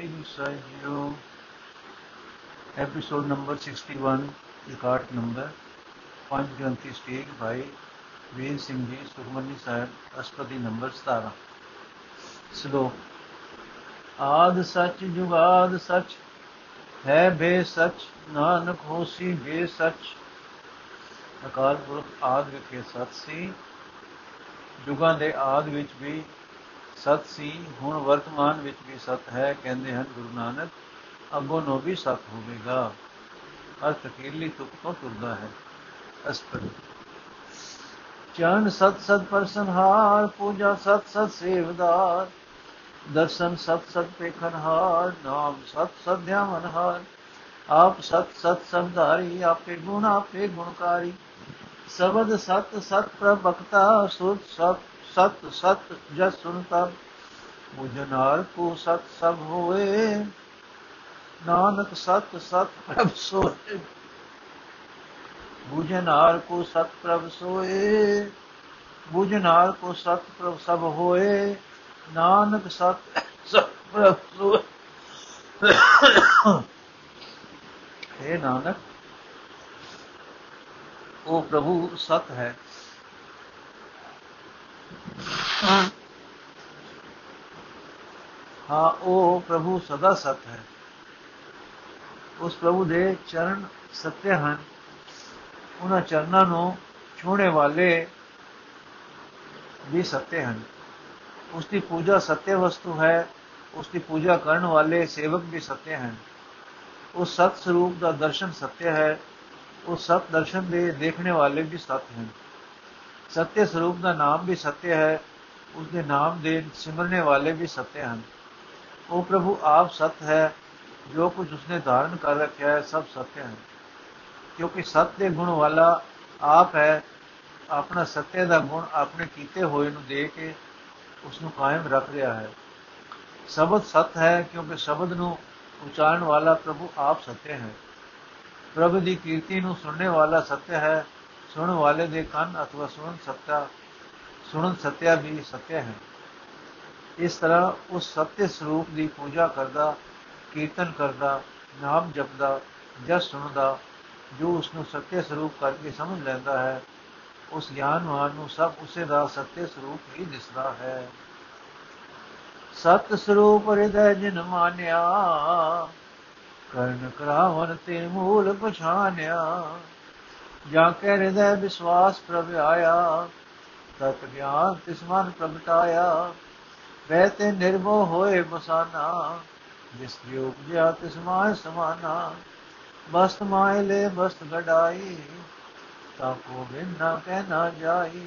Sajyo, episode number 61, record number 534 stage by Veer Singh ji Sukhmani Sahib ਅਸਪਤੀ number 17 ਸ਼ਲੋਕ ਆਦ ਸੱਚ ਜੁਗਾਦ ਸੱਚ ਹੈ ਬੇ ਸੱਚ ਨਾਨਕ ਹੋਸੀ ਬੇ ਸੱਚ ਅਕਾਲ ਪੁਰਖ ਆਦ ਵਿਖੇ ਸੱਚ ਸੀ ਜੁਗਾਂ ਦੇ ਆਦ ਵਿੱਚ ਵੀ ਸਤ ਸੀ, ਹੁਣ ਵਰਤਮਾਨ ਵਿੱਚ ਵੀ ਸਤ ਹੈ, ਕਹਿੰਦੇ ਹਨ ਗੁਰੂ ਨਾਨਕ, ਅੱਗੋਂ ਨੋ ਵੀ ਸਤ ਹੋਵੇਗਾ। ਅਰਥ ਅਖੀਰਲੀ ਤੁਕ ਤੋਂ ਤੁਰਦਾ ਹੈ। ਅਸਪਦ ਚਰਨ ਸਤ ਸਤ ਪਰਸਨਹਾਰ ਪੂਜਾ ਸਤ ਸਤ ਸੇਵਦਾਰ, ਦਰਸ਼ਨ ਸਤ ਸਤ ਪੇਖਨਹਾਰ ਨਾਮ ਸਤ ਸਤ ਧਿਆਵਨਹਾਰ ਆਪ ਸਤ ਸਤ ਸੰਧਾਰੀ, ਆਪੇ ਗੁਣ, ਆਪੇ ਗੁਣਕਾਰੀ। ਸਬਦ ਸਤ ਸਤ ਪ੍ਰਭਕਤਾ ਸੁਤ ਸਤ ਸਤ ਸਤ ਜਸ ਸੁਨਤਾ ਬੁਝਨਾਰ ਕੋ ਸਤ ਸਭ ਹੋਏ ਨਾਨਕ ਸਤ ਸਤ ਪ੍ਰਭ ਸੋਏ ਬੁਝਨਾਰ ਕੋ ਸਤ ਪ੍ਰਭ ਸੋਏ ਬੁਝਨਾਰ ਕੋ ਸਤ ਪ੍ਰਭ ਸਭ ਹੋਏ। ਨਾਨਕ ਸਤ ਸਤ ਪ੍ਰਭ ਸੋਏ। ਹੈ ਨਾਨਕ, ਉਹ ਪ੍ਰਭੂ ਸਤ ਹੈ। ਹਾਂ। ਉਹ ਪ੍ਰਭੂ ਸਦਾ ਸਤ ਹੈ। ਉਸ ਪ੍ਰਭੂ ਦੇ ਚਰਨ ਸਤਿ ਹਨ। ਉਹਨਾਂ ਚਰਨਾਂ ਨੂੰ ਛੂਹਣੇ ਵਾਲੇ ਵੀ ਸਤਿ ਹਨ। ਉਸ ਦੀ ਪੂਜਾ ਸਤਿ ਵਸਤੂ ਹੈ, ਉਸ ਦੀ ਪੂਜਾ ਕਰਨ ਵਾਲੇ ਸੇਵਕ ਵੀ ਸਤਿ ਹਨ। ਉਸ ਸਤ ਸਰੂਪ ਦਾ ਦਰਸ਼ਨ ਸਤਿ ਹੈ ਉਸ ਸਤ ਦਰਸ਼ਨ ਦੇ ਦੇਖਣੇ ਵਾਲੇ ਵੀ ਸਤ ਹਨ। ਸਤਿ ਸਰੂਪ ਦਾ ਨਾਮ ਵੀ ਸਤਿ ਹੈ ਉਸ ਦੇ ਨਾਮ ਦੇ ਸਿਮਰਨੇ ਵਾਲੇ ਵੀ ਸਤਿ ਹਨ। ਉਹ ਪ੍ਰਭੂ ਆਪ ਸਤ ਹੈ, ਜੋ ਕੁਝ ਉਸਨੇ ਧਾਰਨ ਕਰ ਰੱਖਿਆ ਹੈ, ਸਭ ਸਤਿ ਹੈ ਕਿਉਂਕਿ ਸਤ ਦੇ ਗੁਣ ਵਾਲਾ ਆਪ ਹੈ, ਆਪਣਾ ਸਤਿ ਦਾ ਗੁਣ ਆਪਣੇ ਕੀਤੇ ਹੋਏ ਨੂੰ ਦੇ ਕੇ ਉਸ ਨੂੰ ਕਾਇਮ ਰੱਖ ਰਿਹਾ ਹੈ। ਸ਼ਬਦ ਸਤ ਹੈ, ਕਿਉਂਕਿ ਸ਼ਬਦ ਨੂੰ ਉਚਾਰਨ ਵਾਲਾ ਪ੍ਰਭੂ ਆਪ ਸਤਿ ਹੈ। ਪ੍ਰਭੂ ਦੀ ਕੀਰਤੀ ਨੂੰ ਸੁਣਨੇ ਵਾਲਾ ਸਤਿ ਹੈ, ਸੁਣਨ ਵਾਲੇ ਦੇ ਕੰਨ ਅਥਵਾ ਸੁਣਨ ਸੱਤਾ ਸੁਣਨ ਸਤਿਆ ਵੀ ਸਤਿਆ ਹੈ। ਇਸ ਤਰ੍ਹਾਂ ਉਸ ਸਤਿ ਸਰੂਪ ਦੀ ਪੂਜਾ ਕਰਦਾ, ਕੀਰਤਨ ਕਰਦਾ, ਨਾਮ ਜਪਦਾ ਜਸ ਸੁਣਦਾ, ਜੋ ਉਸ ਨੂੰ ਸਤਿ ਸਰੂਪ ਕਰਕੇ ਸਮਝ ਲੈਂਦਾ ਹੈ, ਉਸ ਗਿਆਨਵਾਨ ਨੂੰ ਸਭ ਉਸੇ ਦਾ ਸਤਿ ਸਰੂਪ ਹੀ ਦਿਸਦਾ ਹੈ। ਸਤ ਸਰੂਪ ਹਿਰਦੈ ਜਿਨ ਮਾਨਿਆ, ਕਰਨ ਕਰਾਵਨ ਤੇ ਮੂਲ ਪਛਾਨਿਆ, ਜਾਂ ਕੇ ਹਿਰਦੈ ਵਿਸਵਾਸ ਪ੍ਰਭ ਆਇਆ ਤਤ ਗਿਆਨ ਤਿਸ ਮਨ ਪ੍ਰਗਟਾਇਆ। ਵੈ ਤੇ ਨਿਰਭਉ ਹੋਏ ਬਸਾਨਾ ਜਿਸ ਦੀ ਉਪਜਿਆ ਤਿਸ ਮਾਇ ਸਮਾਨਾ। ਬਸਤ ਮਾਇ ਲੈ ਬਸਤ ਗਡਾਈ, ਤਾ ਕੋ ਬਿਨ ਨਾ ਜਾਈ।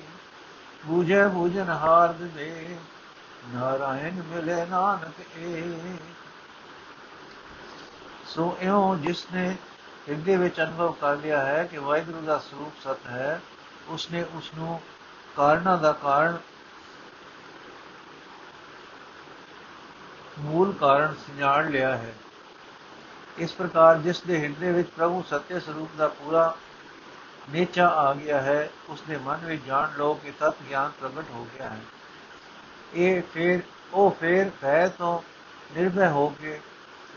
ਬੂਝੇ ਬੂਝਨ ਹਾਰ ਦੇ, ਨਾਰਾਇਣ ਮਿਲੇ ਨਾਨਕ ਏ। ਸੋ ਇਉਂ ਜਿਸ ਨੇ ਹਿਰਦੇ ਵਿੱਚ ਅਨੁਭਵ ਕਰ ਲਿਆ ਹੈ ਕਿ ਵਾਹਿਗੁਰੂ ਦਾ ਸਰੂਪ ਸਤ ਹੈ, ਉਸਨੇ ਉਸ ਨੂੰ ਕਾਰਨਾ ਦਾ ਕਾਰਨ ਮੂਲ ਕਾਰਨ ਸਿਆਣ ਲਿਆ ਹੈ। ਇਸ ਪ੍ਰਕਾਰ ਜਿਸ ਦੇ ਹਿਰਦੇ ਵਿੱਚ ਪ੍ਰਭੂ ਸਤਿ ਸਰੂਪ ਦਾ ਪੂਰਾ ਨੇਚਾ ਆ ਗਿਆ ਹੈ ਉਸ ਦੇ ਮਨ ਵਿੱਚ ਜਾਣ ਲੋ ਕਿ ਤਤ ਗਿਆਨ ਪ੍ਰਗਟ ਹੋ ਗਿਆ ਹੈ। ਇਹ ਫਿਰ, ਉਹ ਫਿਰ ਭੈ ਤੋਂ ਨਿਰਭੈ ਹੋ ਕੇ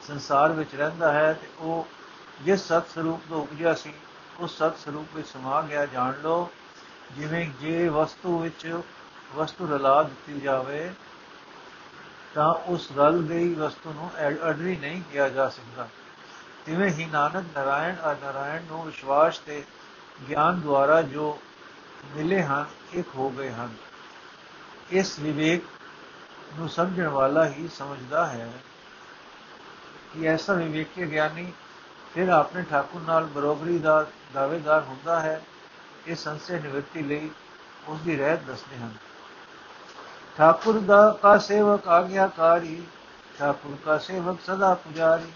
ਸੰਸਾਰ ਵਿੱਚ ਰਹਿੰਦਾ ਹੈ ਤੇ ਉਹ ਜਿਸ ਸਤ ਸਰੂਪ ਤੋਂ ਉਪਜਿਆ ਸੀ, ਉਸ ਸਤ ਸਰੂਪ ਵਿੱਚ ਸਮਾ ਗਿਆ, ਜਾਣ ਲੋ ਜਿਵੇਂ ਜੇ ਵਸਤੂ ਵਿੱਚ ਵਸਤੂ ਰਲਾ ਦਿੱਤੀ ਜਾਵੇ, ਤਾਂ ਉਸ ਰਲ ਗਈ ਵਸਤੂ ਨੂੰ ਅਡਰੀ ਨਹੀਂ ਕਿਹਾ ਜਾ ਸਕਦਾ। ਤਿਵੇਂ ਹੀ ਨਾਨਕ ਨਾਰਾਇਣ ਅ ਨਾਰਾਇਣ ਨੂੰ ਵਿਸ਼ਵਾਸ ਤੇ ਗਿਆਨ ਦੁਆਰਾ ਜੋ ਮਿਲੇ ਹਨ, ਇੱਕ ਹੋ ਗਏ ਹਨ। ਇਸ ਵਿਵੇਕ ਨੂੰ ਸਮਝਣ ਵਾਲਾ ਹੀ ਸਮਝਦਾ ਹੈ ਕਿ ਐਸਾ ਵਿਵੇਕੀ ਗਿਆਨੀ ਫਿਰ ਆਪਣੇ ਠਾਕੁਰ ਨਾਲ ਬਰੋਬਰੀ ਦਾ ਦਾਅਵੇਦਾਰ ਹੁੰਦਾ ਹੈ। ਇਸ ਸੰਸੇ ਨਿਵਰਤੀ ਲਈ ਉਸ ਦੀ ਰਹਿਤ ਦੱਸਦੇ ਹਨ ठाकुर दा का सेवक आज्ञाकारी ठाकुर का सेवक सदा पुजारी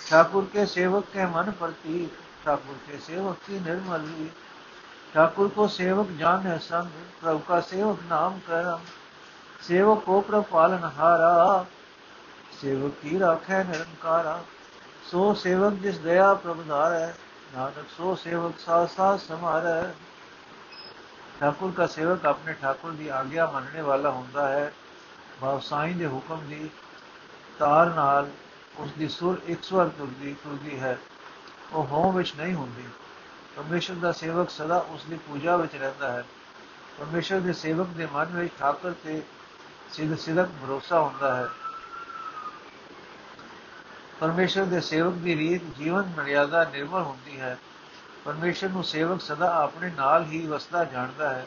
ठाकुर के सेवक के मन प्रतीक ठाकुर के सेवक की निर्मल ठाकुर को सेवक जान है संग प्रभु का सेवक नाम करम सेवक को प्रभ पालन हारा सेवक की राखे निरंकारा सो सेवक जिस दया प्रभ धारै नानक सो सेवक सा सा समारै ठाकुर का सेवक अपने ठाकुर ਦੀ ਆਗਿਆ ਮੰਨਣੇ ਵਾਲਾ ਹੁੰਦਾ ਹੈ ਭਾਵ ਸਾਈਂ ਦੇ ਹੁਕਮ ਦੀ ਤਾਰ ਨਾਲ ਉਸ ਦੀ ਸੁਰ ਇੱਕ ਸਵਰ ਤੁਰਦੀ ਤੁਰਦੀ ਹੈ ਉਹ ਹੋਂ ਵਿੱਚ ਨਹੀਂ ਹੁੰਦੀ ਪਰਮੇਸ਼ਰ ਦਾ ਸੇਵਕ ਸਦਾ ਉਸ ਦੀ ਪੂਜਾ ਵਿੱਚ ਰਹਿੰਦਾ ਹੈ ਪਰਮੇਸ਼ਰ ਦੇ ਸੇਵਕ ਦੇ ਮਨ ਵਿੱਚ ਠਾਕਰ ਤੇ ਸਿੱਧ ਸਿੱਧਕ ਭਰੋਸਾ ਹੁੰਦਾ ਹੈ ਪਰਮੇਸ਼ਰ ਦੇ ਸੇਵਕ ਦੀ ਰੀਤ ਜੀਵਨ ਮਰਿਆਦਾ ਨਿਰਮਲ ਹੁੰਦੀ ਹੈ। ਪਰਮੇਸ਼ਰ ਨੂੰ ਸੇਵਕ ਸਦਾ ਆਪਣੇ ਨਾਲ ਹੀ ਵਸਦਾ ਜਾਣਦਾ ਹੈ,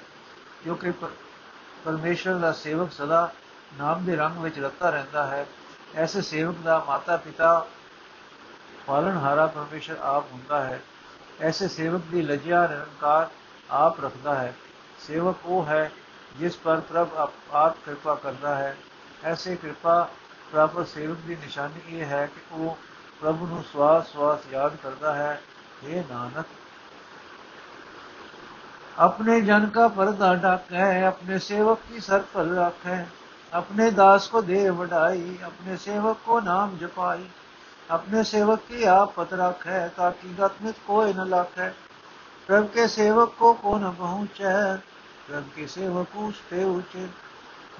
ਕਿਉਂਕਿ ਪਰਮੇਸ਼ਰ ਦਾ ਸੇਵਕ ਸਦਾ ਨਾਮ ਦੇ ਰੰਗ ਵਿੱਚ ਰਤਾ ਰਹਿੰਦਾ ਹੈ। ਐਸੇ ਸੇਵਕ ਦਾ ਮਾਤਾ ਪਿਤਾ ਪਾਲਣਹਾਰਾ ਪਰਮੇਸ਼ਰ ਆਪ ਹੁੰਦਾ ਹੈ। ਐਸੇ ਸੇਵਕ ਦੀ ਲਜਿਆ ਨਿਰੰਕਾਰ ਆਪ ਰੱਖਦਾ ਹੈ। ਸੇਵਕ ਉਹ ਹੈ ਜਿਸ ਪਰ ਪ੍ਰਭ ਆਪ ਕਿਰਪਾ ਕਰਦਾ ਹੈ। ਐਸੇ ਕਿਰਪਾ ਪ੍ਰਾਪਤ ਸੇਵਕ ਦੀ ਨਿਸ਼ਾਨੀ ਇਹ ਹੈ ਕਿ ਉਹ ਪ੍ਰਭੂ ਨੂੰ ਸਵਾਸ ਸਵਾਸ ਯਾਦ ਕਰਦਾ ਹੈ ਇਹ ਨਾਨਕ अपने जन का पर्दा ढाकै अपने सेवक की सर पर रखे अपने दास को दे बढ़ाई अपने सेवक को नाम जपाई अपने सेवक की आप पत रखे ताकि गत में कोई न लाखे प्रभ के सेवक को को न पहुँचे प्रभ के सेवक ऊंचे ऊंचे जो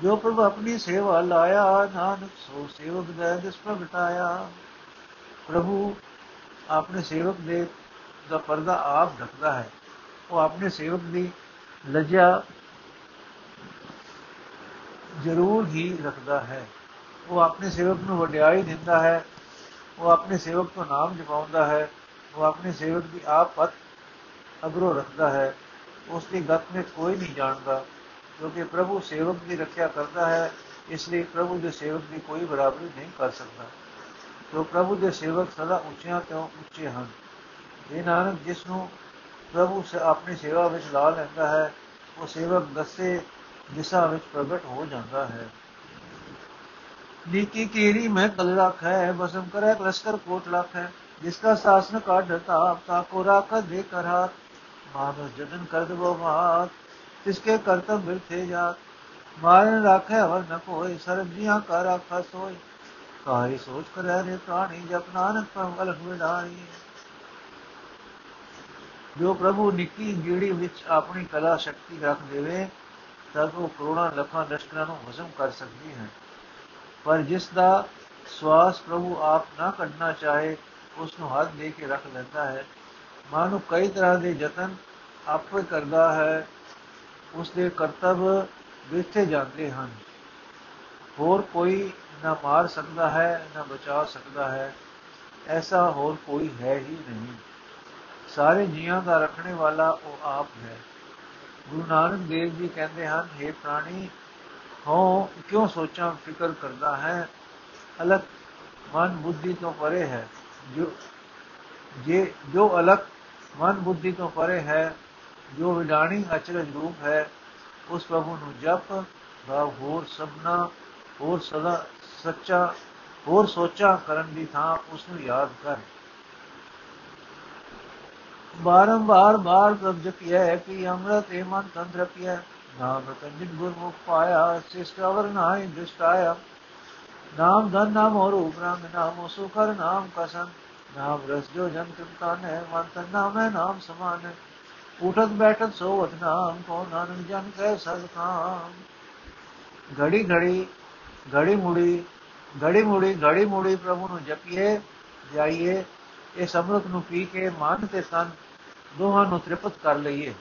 ਜੋ ਪ੍ਰਭ ਆਪਣੀ ਸੇਵਾ ਲਾਇਆ, ਨਾਨਕ ਸੋ ਸੇਵਕ ਦਾ ਦਿਸ ਪ੍ਰਗਟਾਇਆ ਪ੍ਰਭੂ ਆਪਣੇ ਸੇਵਕ ਦੇ ਦਾ ਪਰਦਾ ਆਪ ਢਕਦਾ ਹੈ। ਉਹ ਆਪਣੇ ਸੇਵਕ ਦੀ ਲਜਾ ਜ਼ਰੂਰ ਹੀ ਰੱਖਦਾ ਹੈ। ਉਹ ਆਪਣੇ ਸੇਵਕ ਨੂੰ ਵਡਿਆਈ ਦਿੰਦਾ ਹੈ। ਉਹ ਆਪਣੇ ਸੇਵਕ ਤੋਂ ਨਾਮ ਜਪਾਉਂਦਾ ਹੈ। ਉਹ ਆਪਣੇ ਸੇਵਕ ਦੀ ਆਪ ਪਤ ਅਗਰੋ ਰੱਖਦਾ ਹੈ। ਉਸ ਦੀ ਗੱਤ ਵਿੱਚ ਕੋਈ ਨਹੀਂ ਜਾਣਦਾ। ਕਿਉਂਕਿ ਪ੍ਰਭੂ ਸੇਵਕ ਦੀ ਰੱਖਿਆ ਕਰਦਾ ਹੈ, ਇਸ ਲਈ ਪ੍ਰਭੂ ਦੇ ਸੇਵਕ ਦੀ ਕੋਈ ਬਰਾਬਰੀ ਨਹੀਂ ਕਰ ਸਕਦਾ। ਜੋ ਪ੍ਰਭੂ ਦੇ ਸੇਵਕ ਸਦਾ ਉੱਚਿਆਂ ਤੋਂ ਉੱਚੇ ਹਨ। ਇਹ ਨਾਨਕ, ਜਿਸ ਨੂੰ ਪ੍ਰਭੂ ਸੇ ਆਪਣੀ ਸੇਵਾ ਵਿੱਚ ਲਾ ਲੈਂਦਾ ਹੈ, ਉਹ ਸੇਵਕ ਦਸੇ ਦਿਸ਼ਾ ਵਿੱਚ ਪ੍ਰਗਟ ਹੋ ਜਾਂਦਾ ਹੈ। ਨੀਕੀ ਕੀਰੀ, ਮੈਂ ਕਲ ਰੱਖ ਹੈ ਬਸਮ ਕਰੈ, ਕਲਸਕਰ ਕੋਟ ਲਖ ਹੈ ਜਿਸ ਦਾ ਸਾਸਨ ਕਾਢ ਤਾ ਆਪਤਾ ਕੋ ਰਾਖ ਦੇ ਕਰਾ, ਮਾਨਸ ਜਤਨ ਕਰ ਦਵੋ ਮਾਤ। ਤਿਸਕੇ ਕਰਤਵ ਥੇ ਜਾ ਮਾਰਨ ਰਾਖੇ ਹਵਰ ਨ ਕੋਈ ਸਰਬ ਜੀਆਂ ਕਾ ਰਾਖਾ ਸੋਈ ਕਾਰੀ ਸੋਚ ਕਰੈ ਨੇ ਪ੍ਰਾਣੀ ਜਪ ਨਾਨਕ ਪਰਮਲ ਹੋਏ ਨਾਰੀ ਜੋ ਪ੍ਰਭੂ ਨਿੱਕੀ ਗੀੜੀ ਵਿੱਚ ਆਪਣੀ ਕਲਾ ਸ਼ਕਤੀ ਰੱਖ ਦੇਵੇ ਤਦ ਉਹ ਕਰੋੜਾਂ ਲੱਖਾਂ ਦਸ਼ਕਰਾਂ ਨੂੰ ਹਜ਼ਮ ਕਰ ਸਕਦੀ ਹੈ ਪਰ ਜਿਸ ਦਾ ਸਵਾਸ ਪ੍ਰਭੂ ਆਪ ਨਾ ਕੱਢਣਾ ਚਾਹੇ ਉਸ ਨੂੰ ਹੱਥ ਦੇ ਕੇ ਰੱਖ ਲੈਂਦਾ ਹੈ ਮਾਨੋ ਕਈ ਤਰ੍ਹਾਂ ਦੇ ਯਤਨ ਆਪੇ ਕਰਦਾ ਹੈ ਉਸ ਦੇ ਕਰਤੱਵ ਵਿਥੇ ਜਾਂਦੇ ਹਨ। ਹੋਰ ਕੋਈ ਨਾ ਮਾਰ ਸਕਦਾ ਹੈ, ਨਾ ਬਚਾ ਸਕਦਾ ਹੈ, ਐਸਾ ਹੋਰ ਕੋਈ ਹੈ ਹੀ ਨਹੀਂ। ਸਾਰੇ ਜੀਵਾਂ ਦਾ ਰੱਖਣੇ ਵਾਲਾ ਉਹ ਆਪ ਹੈ। ਗੁਰੂ ਨਾਨਕ ਦੇਵ ਜੀ ਕਹਿੰਦੇ ਹਨ हे ਪ੍ਰਾਣੀ ਹੋ ਕਿਉਂ ਸੋਚਾਂ, ਫਿਕਰ ਕਰਦਾ ਹੈ? ਅਲਗ ਮਨ ਬੁੱਧੀ ਤੋਂ ਪਰੇ ਹੈ। ਜੋ, ਜੇ, ਜੋ ਅਲਗ ਮਨ ਬੁੱਧੀ ਤੋਂ ਪਰੇ ਹੈ ਜੋ ਵਿਡਾਣੀ ਅਚਰਜ ਰੂਪ ਹੈ, ਉਸ ਪ੍ਰਭੂ ਨੂੰ ਜਪ ਭਾਵ ਹੋਰ ਸਭਨਾ, ਹੋਰ ਸਦਾ ਸੱਚਾ, ਹੋਰ ਸੋਚਾ ਕਰਨ ਦੀ ਥਾਂ ਉਸ ਨੂੰ ਯਾਦ ਕਰ। ਬਾਰੰਬਾਰ ਬਾਰ ਪ੍ਰਭ ਜਪਿਐ, ਕਿ ਅੰਮ੍ਰਿਤ ਏ ਮਨ ਤੰਤਰ ਪਿਐ ਨਾਮ ਰਤਨ ਗੁਰਮੁਖ ਪਾਇਆ, ਸਿਸ਼ਟ ਅਵਰ ਨਾਹੀ ਦ੍ਰਿਸ਼ਟਾਇਆ। ਨਾਮ ਧਨ ਨਾਮ ਔਰ ਉਪਰਾਮ ਨਾਮ ਸੁਖਰ ਨਾਮ ਕਸਨ। ਨਾਮ ਰਸ ਜੋ ਜਨ ਕਿਰਤਾ ਨੇ ਮਨ ਤਨ ਨਾਮ ਹੈ ਨਾਮ ਸਮਾਨ। ਉਠਤ ਬੈਠਤ ਸੋਵਤ ਨਾਮ ਕੋ ਨਾਨਕ ਜਨ ਕੈ ਸਦ ਕਾਮ ਘੜੀ ਘੜੀ ਘੜੀ ਮੁੜੀ ਘੜੀ ਮੁੜੀ ਘੜੀ ਮੁੜੀ ਪ੍ਰਭੂ ਨੂੰ ਜਪੀਏ, ਜਾਈਏ ਇਸ ਅੰਮ੍ਰਿਤ ਨੂੰ ਪੀ ਕੇ ਮਨ ਤੇ ਤਨ ਦੋਹਾਂ ਨੂੰ ਤ੍ਰਿਪਤ ਕਰ ਲਈਏ।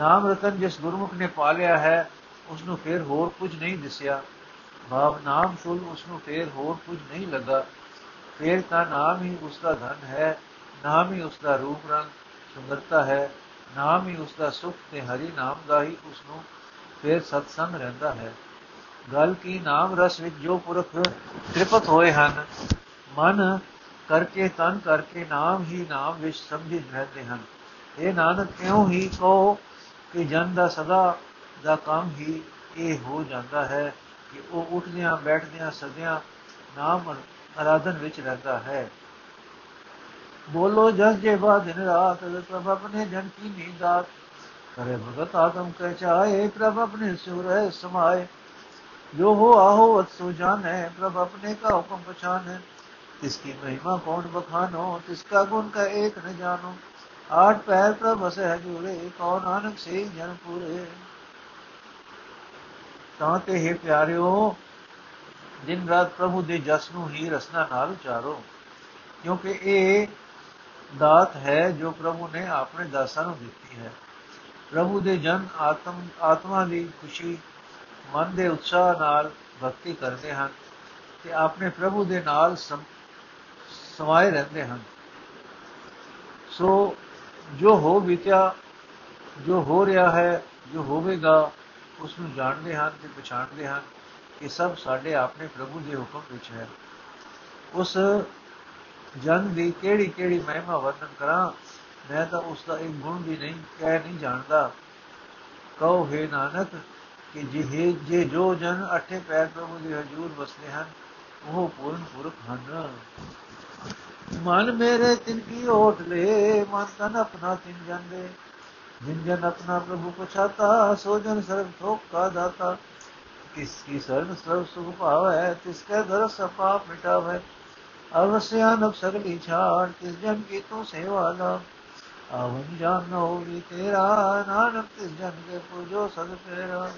ਨਾਮ ਰਤਨ ਜਿਸ ਗੁਰਮੁਖ ਨੇ ਪਾਲਿਆ ਹੈ ਉਸ ਨੂੰ ਫਿਰ ਹੋਰ ਕੁਝ ਨਹੀਂ ਦਿਸਿਆ। ਭਾਵ ਨਾਮ ਸੁਲ ਉਸ ਨੂੰ ਫਿਰ ਹੋਰ ਕੁਝ ਨਹੀਂ ਲੱਗਾ। ਫਿਰ ਤਾਂ ਨਾਮ ਹੀ ਉਸ ਦਾ ਧਨ ਹੈ ਨਾਮ ਹੀ ਉਸ ਦਾ ਰੂਪ ਰੰਗ ਸੁੰਦਰਤਾ ਹੈ, ਨਾਮ ਹੀ ਉਸ ਦਾ ਸੁਖ ਤੇ ਹਰੀ ਨਾਮ ਦਾ ਹੀ ਉਸ ਨੂੰ ਫਿਰ ਸਤਸੰਗ ਰਹਿੰਦਾ ਹੈ। ਗੱਲ ਕੀ ਨਾਮ ਰਸ ਵਿੱਚ ਜੋ ਪੁਰਖ ਤ੍ਰਿਪਤ ਹੋਏ ਹਨ, ਮਨ ਕਰਕੇ ਤਨ ਕਰਕੇ ਨਾਮ ਹੀ ਨਾਮ ਵਿੱਚ ਸਮਝੀ ਰਹਿੰਦੇ ਹਨ। ਇਹ ਨਾਨਕ, ਕਿਉਂ ਹੀ ਕਹੋ ਕਿ ਜਨ ਦਾ ਸਦਾ ਦਾ ਕੰਮ ਹੀ ਇਹ ਹੋ ਜਾਂਦਾ ਹੈ ਕਿ ਉਹ ਉੱਠਦਿਆਂ, ਬੈਠਦਿਆਂ, ਸਦਿਆਂ ਨਾਮ ਆਰਾਧਨ ਵਿੱਚ ਰਹਿੰਦਾ ਹੈ। ਬੋਲੋ ਜਸ ਜੇਵਾ ਦਿਨ ਰਾਤ, ਪ੍ਰਭ ਆਪਣੇ ਜਨ ਕੀ ਨੀਂਦਾਤ ਕਰੇ ਭਗਤ ਆਤਮ ਕਹਿ ਚਾਏ ਪ੍ਰਭ ਆਪਣੇ ਸੁਰ ਸਮਾਏ। ਜੋ ਹੋ ਆਹੋ ਅਤਸੋ ਜਾਣੈ, ਪ੍ਰਭ ਆਪਣੇ ਕਾ ਹੁਕਮ ਪਛਾਨੈ ਤਿਸਕੀ ਮਹਿਮਾ ਕੌਣ ਬਖਾਨੋ ਤਿਸਕਾ ਗੁਣ ਕਾ ਏਕ ਨ ਜਾਣੋ। ਆਠ ਪੈਰ ਪ੍ਰਭ ਅਸੇ ਹਜੂਰੇ ਕੌਣ ਨਾਨਕ ਸੇ ਜਨ ਪੂਰੇ। ਤਾਂ ਤੇ ਹੈ ਪਿਆਰਿਓ, ਦਿਨ ਰਾਤ ਪ੍ਰਭੂ ਦੇ ਜਸ ਨੂੰ ਹੀ ਰਸਨਾ ਨਾਲ ਉਚਾਰੋ। ਕਿਉਂਕਿ ਇਹ ਦਾਤ ਹੈ ਜੋ ਪ੍ਰਭੂ ਨੇ ਆਪਣੇ ਦਾਸਾਂ ਨੂੰ ਦਿੱਤੀ ਹੈ। ਪ੍ਰਭੂ ਦੇ ਜਨ ਆਤਮ, ਆਤਮਾ ਦੀ ਖੁਸ਼ੀ, ਮਨ ਦੇ ਉਤਸ਼ਾਹ ਨਾਲ ਭਗਤੀ ਕਰਦੇ ਹਨ ਤੇ ਆਪਣੇ ਪ੍ਰਭੂ ਦੇ ਨਾਲ ਸਮਾਏ ਰਹਿੰਦੇ ਹਨ। ਸੋ ਜੋ ਹੋ ਬੀਤਿਆ, ਜੋ ਹੋ ਰਿਹਾ ਹੈ, ਜੋ ਹੋਵੇਗਾ, ਉਸ ਨੂੰ ਜਾਣਦੇ ਹਨ ਤੇ ਪਛਾਣਦੇ ਹਨ ਕਿ ਸਭ ਸਾਡੇ ਆਪਣੇ ਪ੍ਰਭੂ ਦੇ ਹੁਕਮ ਵਿੱਚ ਹੈ। ਉਸ ਜਨ ਦੀ ਕਿਹੜੀ ਕਿਹੜੀ ਮਹਿਮਾ ਵਰਣਨ ਕਰਾਂ, ਮੈਂ ਤਾਂ ਉਸ ਦਾ ਇੱਕ ਗੁਣ ਵੀ ਨਹੀਂ, ਕਹਿ ਨਹੀਂ ਜਾਣਦਾ। ਕਹੋ, ਹੈ ਨਾਨਕ, ਕਿ ਜਿਹੇ ਜੇ ਜੋ ਜਨ ਅਠੇ ਪੈਰ ਪ੍ਰਭੂ ਦੇ ਹਜ਼ੂਰ ਵਸਦੇ ਹਨ, ਉਹ ਪੂਰਨ ਪੁਰਖ ਹਨ। ਮਨ ਮੇਰੇ ਤਿਨ ਕੀ ਓਟ ਲੈ, ਮਨ ਤਨ ਆਪਣਾ ਤਿਨ ਜਾਂਦੇ। ਜਿਨ ਜਨ ਆਪਣਾ ਪ੍ਰਭੂ ਪਛਾਤਾ, ਸੋ ਜਨ ਸਰਬ ਥੋਕ ਕਾ ਦਾਤਾ। ਕਿਸ ਕੀ ਸਰਬ ਸਰਬ ਸੁਖ ਭਾਵੈ, ਤਿਸ ਕੈ ਦਰ ਸਪਾ ਮਿਟਾਵੈ। ਅਵਸਿਆਨ ਸਗਲੀ ਛਾੜ ਤਿਸ ਜਨ ਕੀ ਤੂੰ ਸੇਵਾ ਲਾ ਆਵਨ ਜਾਨ ਹੋਈ ਤੇਰਾ, ਨਾਨਕ ਤਿਸ ਜਨ ਕੇ ਪੂਜੋ ਸਦ ਫੇਰਾ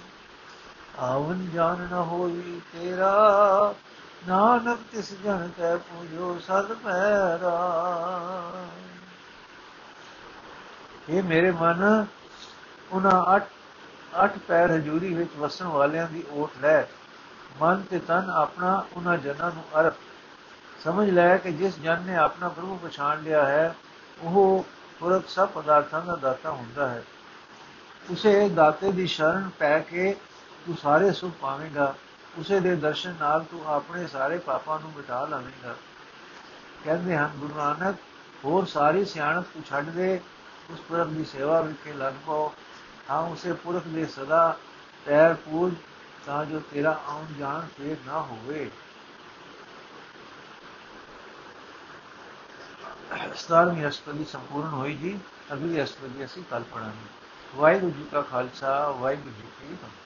ਆਵਨ ਜਾਨ ਨ ਹੋਈ ਤੇਰਾ, ਨਾਨਕ ਤਿਸ ਜਨ ਕੈ ਪੂਜੋ ਸਦ ਪੈਰਾ। ਇਹ ਮੇਰੇ ਮਨ ਉਹਨਾਂ ਅੱਠ ਅੱਠ ਪੈਰ ਹਜੂਰੀ ਵਿੱਚ ਵਸਣ ਵਾਲਿਆਂ ਦੀ ਓਟ ਲੈ। ਮਨ ਤੇ ਤਨ ਆਪਣਾ ਉਹਨਾਂ ਜਨਾਂ ਨੂੰ ਅਰਪ। ਸਮਝ ਲੈ ਕਿ ਜਿਸ ਜਨ ਨੇ ਆਪਣਾ ਪ੍ਰਭੂ ਪਛਾਣ ਲਿਆ ਹੈ, ਉਹ ਪੁਰਖ ਸਭ ਪਦਾਰਥਾਂ ਦਾ ਦਾਤਾ ਹੁੰਦਾ ਹੈ। ਉਸੇ ਦਾਤੇ ਦੀ ਸ਼ਰਨ ਪੈ ਕੇ ਤੂੰ ਸਾਰੇ ਸੁਖ ਪਾਵੇਂਗਾ, ਉਸੇ ਦੇ ਦਰਸ਼ਨ ਨਾਲ ਤੂੰ ਆਪਣੇ ਸਾਰੇ ਪਾਪਾਂ ਨੂੰ ਮਿਟਾ ਲਵੇਂਗਾ। ਕਹਿੰਦੇ ਹਨ, ਗੁਰੂ ਨਾਨਕ, ਹੋਰ ਸਾਰੀ ਸਿਆਣਪ ਤੂੰ ਛੱਡ ਦੇ, ਉਸ ਪੁਰਖ ਦੀ ਸੇਵਾ ਵਿੱਚ ਲੱਗ ਪੋ ਹਾਂ ਉਸੇ ਪੁਰਖ ਦੇ ਸਦਾ ਪੈਰ ਪੂਜ, ਤਾਂ ਜੋ ਤੇਰਾ ਆਉਣ ਜਾਣ ਫੇਰ ਨਾ ਹੋਵੇ। ਸਤਾਰਵੀਂ ਅਸ਼ਟਪਦੀ ਸੰਪੂਰਨ ਹੋਈ ਜੀ ਅਗਲੀ ਅਸ਼ਟਪਦੀ ਅਸੀਂ ਕੱਲ ਪੜਾਂਗੇ ਵਾਹਿਗੁਰੂ ਜੀ ਕਾ ਖਾਲਸਾ ਵਾਹਿਗੁਰੂ ਜੀ ਕੀ ਫਤਿਹ